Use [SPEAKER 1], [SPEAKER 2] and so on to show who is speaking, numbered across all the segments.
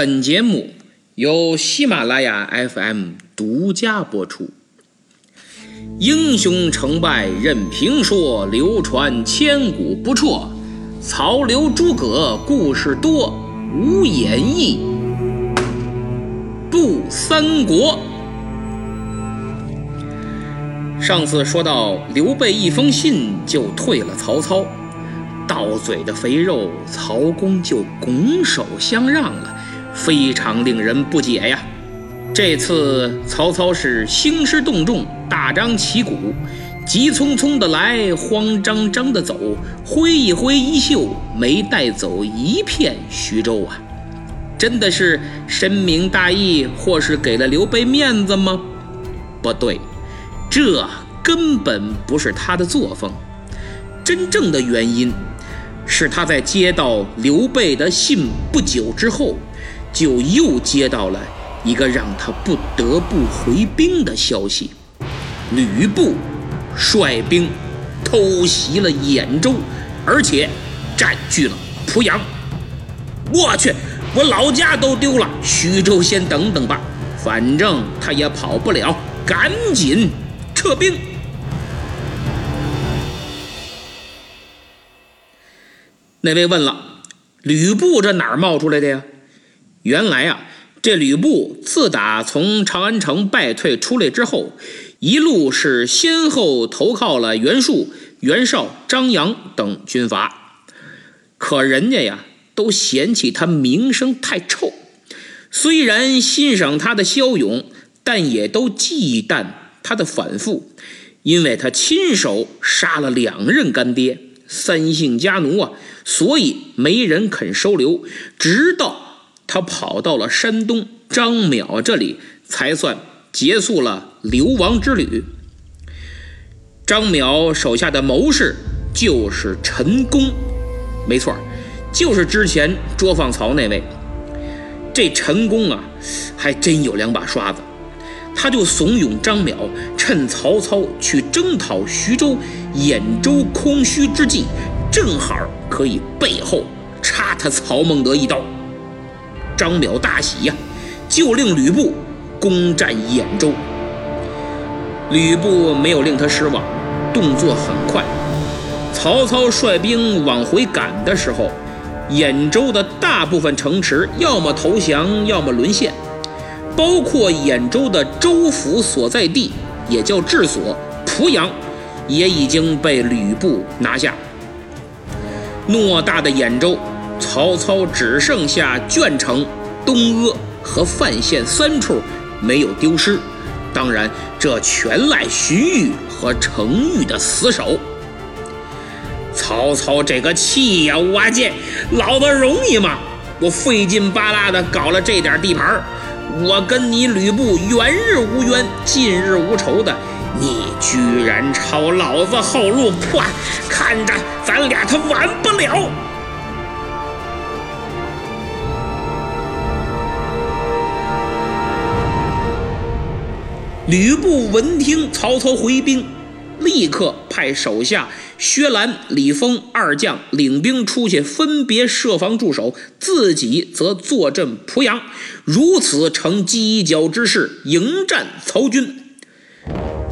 [SPEAKER 1] 本节目由喜马拉雅 FM 独家播出。英雄成败任评说，流传千古不辍。曹刘诸葛故事多，无演义不三国。上次说到刘备一封信就退了曹操，到嘴的肥肉，曹公就拱手相让了。非常令人不解呀！这次曹操是兴师动众，大张旗鼓，急匆匆的来，慌张张的走，挥一挥衣袖，没带走一片徐州啊！真的是深明大义，或是给了刘备面子吗？不对，这根本不是他的作风。真正的原因是他在接到刘备的信不久之后。就又接到了一个让他不得不回兵的消息：吕布率兵偷袭了兖州，而且占据了濮阳。我去，我老家都丢了，徐州先等等吧，反正他也跑不了，赶紧撤兵。那位问了，吕布这哪儿冒出来的呀？原来啊，这吕布自打从长安城败退出来之后，一路是先后投靠了袁术、袁绍、张扬等军阀，可人家呀都嫌弃他名声太臭。虽然欣赏他的骁勇，但也都忌惮他的反复，因为他亲手杀了两任干爹，三姓家奴啊，所以没人肯收留。直到。他跑到了山东张邈这里，才算结束了流亡之旅。张邈手下的谋士就是陈宫，没错，就是之前捉放曹那位。这陈宫啊，还真有两把刷子，他就怂恿张邈趁曹操去征讨徐州、兖州空虚之际，正好可以背后插他曹孟德一刀。张邈大喜呀，就令吕布攻占兖州。吕布没有令他失望，动作很快。曹操率兵往回赶的时候，兖州的大部分城池要么投降，要么沦陷，包括兖州的州府所在地，也叫治所濮阳，也已经被吕布拿下。偌大的兖州。曹操只剩下鄄城、东阿和范县三处没有丢失，当然这全赖荀彧和程昱的死守。曹操这个气呀！我这老子容易吗？我费劲巴拉的搞了这点地盘我跟你吕布远日无冤，近日无仇的，你居然抄老子后路破，看着咱俩他完不了！吕布闻听曹操回兵，立刻派手下薛兰、李丰二将领兵出去，分别设防驻守，自己则坐镇濮阳，如此成犄角之势迎战曹军。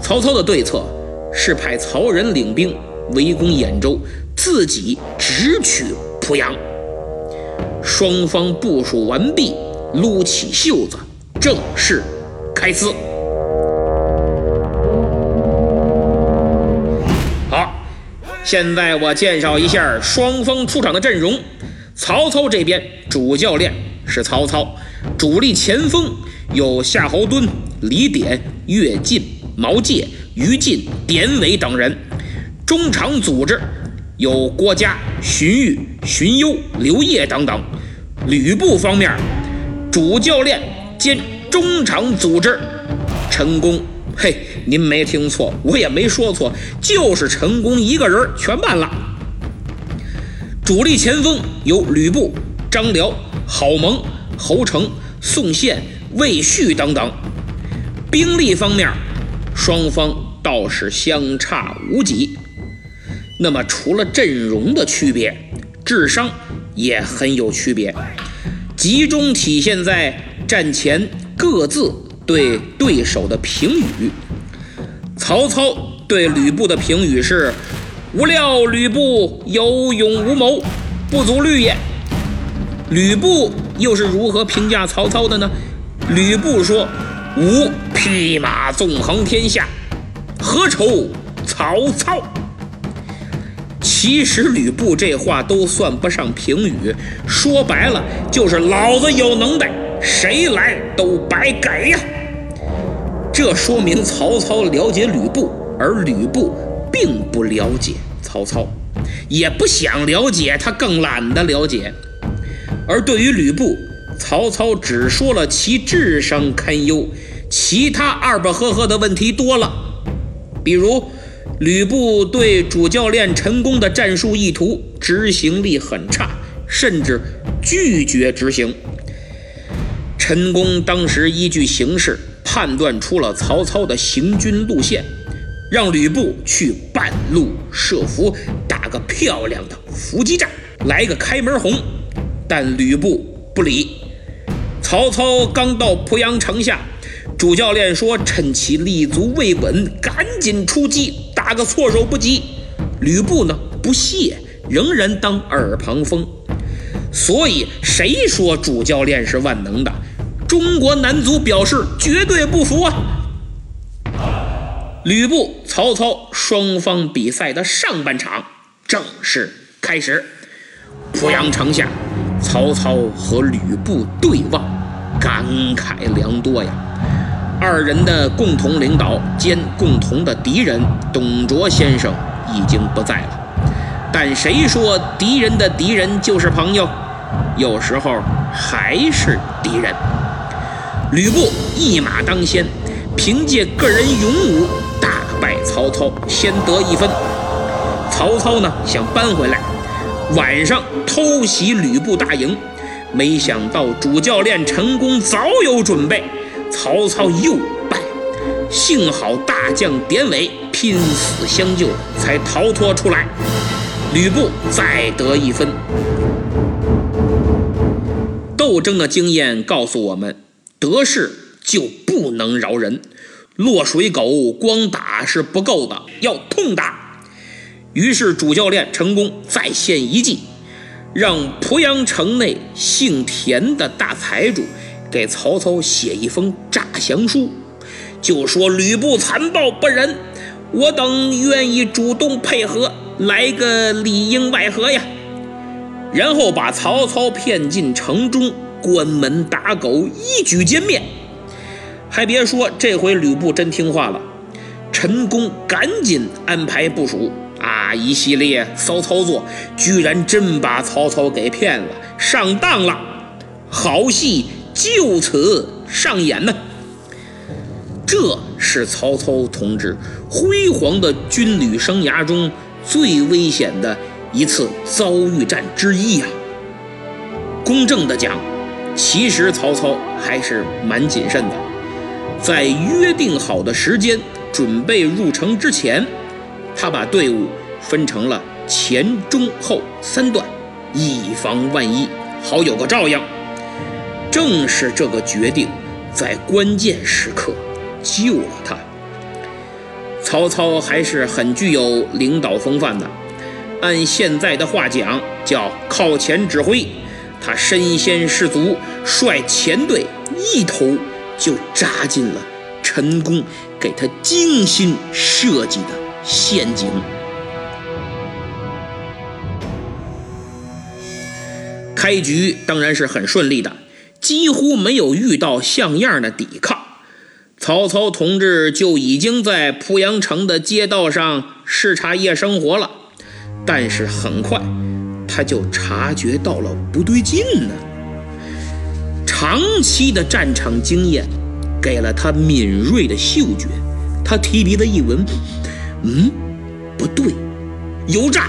[SPEAKER 1] 曹操的对策是派曹仁领兵围攻兖州，自己直取濮阳。双方部署完毕，撸起袖子，正式开撕。现在我介绍一下双方出场的阵容。曹操这边主教练是曹操，主力前锋有夏侯惇、李典、乐进、毛玠、于禁、典韦等人。中场组织有郭嘉、荀彧、荀攸、刘烨等等。吕布方面，主教练兼中场组织陈宫。嘿，您没听错，我也没说错，就是陈宫一个人全办了。主力前锋有吕布、张辽、郝萌、侯成、宋宪、魏续等等。兵力方面，双方倒是相差无几。那么，除了阵容的区别，智商也很有区别。集中体现在战前各自对对手的评语。曹操对吕布的评语是：“吾料吕布有勇无谋，不足虑也。”吕布又是如何评价曹操的呢？吕布说：“吾匹马纵横天下，何愁曹操？”其实吕布这话都算不上评语，说白了就是老子有能耐，谁来都白给呀。这说明曹操了解吕布，而吕布并不了解曹操，也不想了解，他更懒得了解。而对于吕布，曹操只说了其智商堪忧，其他二不呵呵的问题多了。比如，吕布对主教练陈宫的战术意图执行力很差，甚至拒绝执行。陈宫当时依据形势判断出了曹操的行军路线，让吕布去半路设伏，打个漂亮的伏击战，来个开门红。但吕布不理。曹操刚到濮阳城下，主教练说：“趁其立足未稳，赶紧出击，打个措手不及。”吕布呢不屑，仍然当耳旁风。所以谁说主教练是万能的？中国男足表示绝对不服啊！吕布、曹操双方比赛的上半场正式开始，濮阳城下。曹操和吕布对望，感慨良多呀。二人的共同领导兼共同的敌人董卓先生已经不在了，但谁说敌人的敌人就是朋友？有时候还是敌人。吕布一马当先，凭借个人勇武大败曹操，先得一分。曹操呢，想扳回来。晚上偷袭吕布大营，没想到主教练陈宫早有准备，曹操又败，幸好大将典韦拼死相救，才逃脱出来。吕布再得一分。斗争的经验告诉我们，得势就不能饶人，落水狗光打是不够的，要痛打。于是主教练成功再献一计，让濮阳城内姓田的大财主给曹操写一封诈降书，就说吕布残暴不仁，我等愿意主动配合，来个里应外合呀。然后把曹操骗进城中，关门打狗，一举歼灭。还别说，这回吕布真听话了，陈宫赶紧安排部署。啊！一系列骚操作，居然真把曹操给骗了，上当了。好戏就此上演呢。这是曹操同志辉煌的军旅生涯中最危险的一次遭遇战之一呀。公正的讲，其实曹操还是蛮谨慎的，在约定好的时间准备入城之前。他把队伍分成了前、中、后三段，以防万一，好有个照应。正是这个决定，在关键时刻救了他。曹操还是很具有领导风范的，按现在的话讲，叫靠前指挥。他身先士卒，率前队一头就扎进了陈宫给他精心设计的。陷阱。开局当然是很顺利的，几乎没有遇到像样的抵抗。曹操同志就已经在濮阳城的街道上视察夜生活了，但是很快他就察觉到了不对劲呢。长期的战场经验给了他敏锐的嗅觉，他提鼻子一闻。嗯，不对，有诈，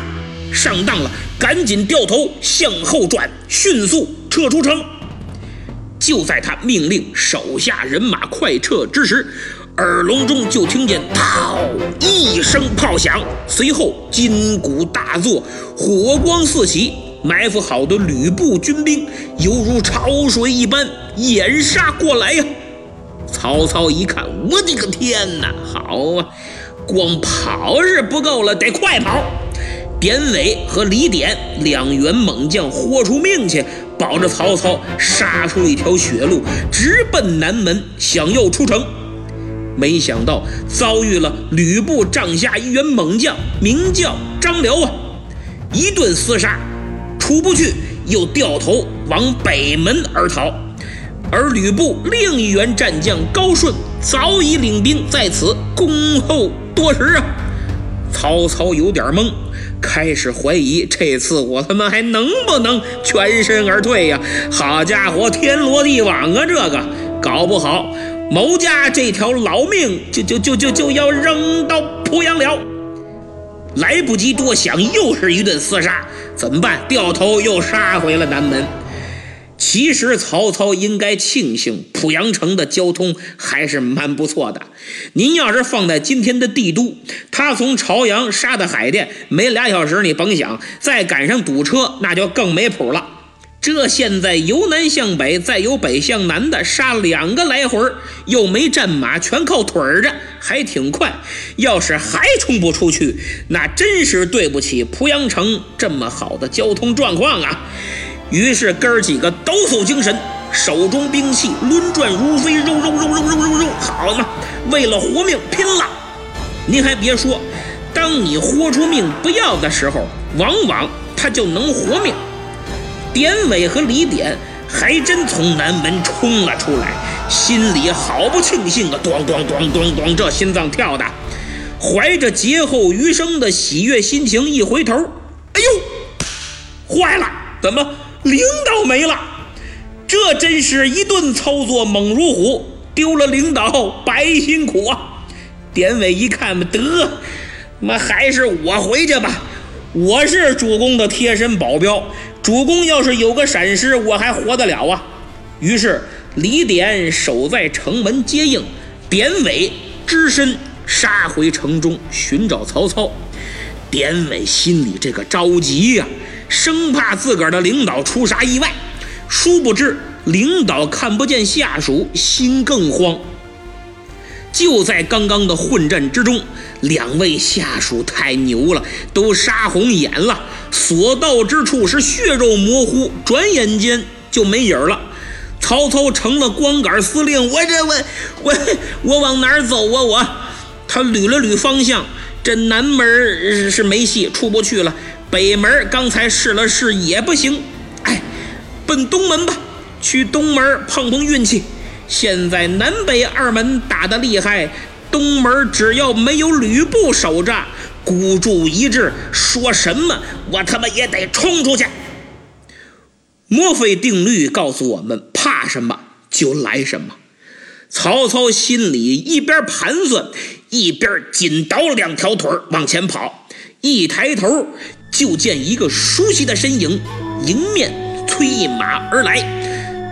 [SPEAKER 1] 上当了！赶紧掉头向后转，迅速撤出城。就在他命令手下人马快撤之时，耳聋中就听见“嗷”一声炮响，随后金鼓大作，火光四起，埋伏好的吕布军兵犹如潮水一般掩杀过来呀！曹操一看，我的个天哪！好啊，光跑是不够了，得快跑！典韦和李典两员猛将豁出命去，保着曹操杀出一条血路，直奔南门，想要出城。没想到遭遇了吕布帐下一员猛将，名叫张辽啊！一顿厮杀，出不去，又掉头往北门而逃。而吕布另一员战将高顺早已领兵在此恭候多时啊！曹操有点懵，开始怀疑这次我他妈还能不能全身而退呀？好家伙，天罗地网啊！这个搞不好，某家这条老命就就就就就要扔到濮阳了。来不及多想，又是一顿厮杀，怎么办？掉头又杀回了南门。其实曹操应该庆幸濮阳城的交通还是蛮不错的。您要是放在今天的帝都，他从朝阳杀到海淀没俩小时，你甭想，再赶上堵车，那就更没谱了。这现在由南向北，再由北向南的杀两个来回，又没战马，全靠腿儿着，还挺快。要是还冲不出去，那真是对不起濮阳城这么好的交通状况啊！于是哥儿几个抖擞精神，手中兵器轮转如飞，肉肉肉肉肉肉肉，好嘛，为了活命拼了！您还别说，当你豁出命不要的时候，往往他就能活命。典韦和李典还真从南门冲了出来，心里好不庆幸啊！咣咣咣咣咣，这心脏跳的，怀着劫后余生的喜悦心情，一回头，哎呦，坏了，怎么？领导没了，这真是一顿操作猛如虎，丢了领导白辛苦啊！典韦一看嘛，得，妈还是我回去吧，我是主公的贴身保镖，主公要是有个闪失，我还活得了啊！于是李典守在城门接应，典韦只身杀回城中寻找曹操。典韦心里这个着急呀！生怕自个儿的领导出啥意外，殊不知领导看不见下属，心更慌。就在刚刚的混战之中，两位下属太牛了，都杀红眼了，所到之处是血肉模糊，转眼间就没影了。曹操成了光杆司令，我这我我我往哪儿走啊？我他捋了捋方向，这南门是没戏，出不去了。北门刚才试了试也不行，哎，奔东门吧，去东门碰碰运气。现在南北二门打得厉害，东门只要没有吕布守着，孤注一掷，说什么我他妈也得冲出去。墨菲定律告诉我们：怕什么就来什么。曹操心里一边盘算，一边紧倒两条腿往前跑，一抬头。就见一个熟悉的身影迎面催马而来，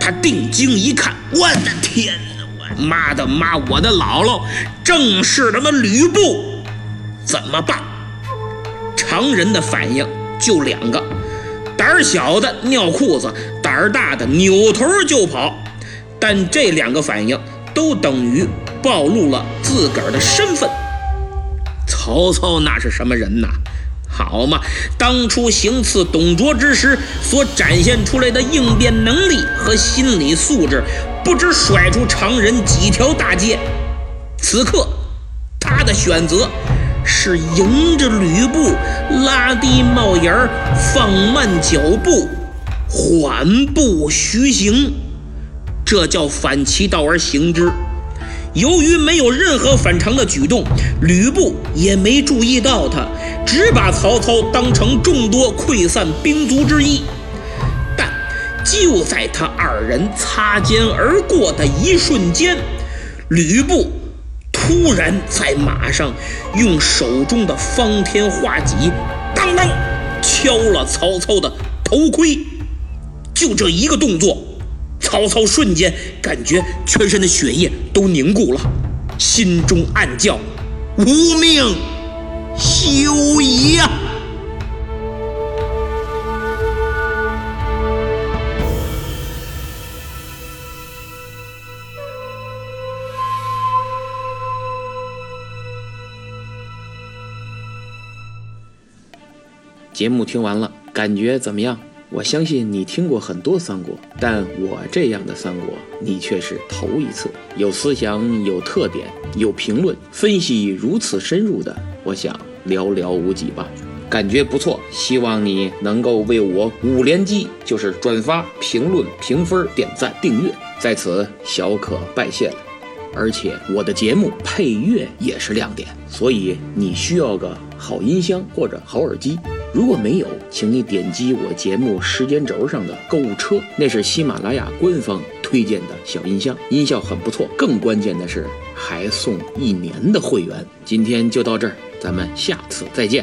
[SPEAKER 1] 他定睛一看，我的天哪！我妈的妈！我的姥姥，正是他妈吕布！怎么办？常人的反应就两个：胆儿小的尿裤子，胆儿大的扭头就跑。但这两个反应都等于暴露了自个儿的身份。曹操那是什么人呐？好嘛，当初行刺董卓之时所展现出来的应变能力和心理素质，不知甩出常人几条大街。此刻，他的选择是迎着吕布，拉低帽檐儿放慢脚步，缓步徐行，这叫反其道而行之。由于没有任何反常的举动，吕布也没注意到他，只把曹操当成众多溃散兵卒之一。但就在他二人擦肩而过的一瞬间，吕布突然在马上用手中的方天画戟当当敲了曹操的头盔。就这一个动作。曹操瞬间感觉全身的血液都凝固了，心中暗叫：“无命，休矣！”节目听完了，感觉怎么样？我相信你听过很多三国，但我这样的三国，你却是头一次。有思想、有特点、有评论分析如此深入的，我想寥寥无几吧。感觉不错，希望你能够为我五连击，就是转发、评论、评分、点赞、订阅，在此小可拜谢了。而且我的节目配乐也是亮点，所以你需要个好音箱或者好耳机。如果没有，请你点击我节目时间轴上的购物车，那是喜马拉雅官方推荐的小音箱，音效很不错。更关键的是还送一年的会员。今天就到这儿，咱们下次再见。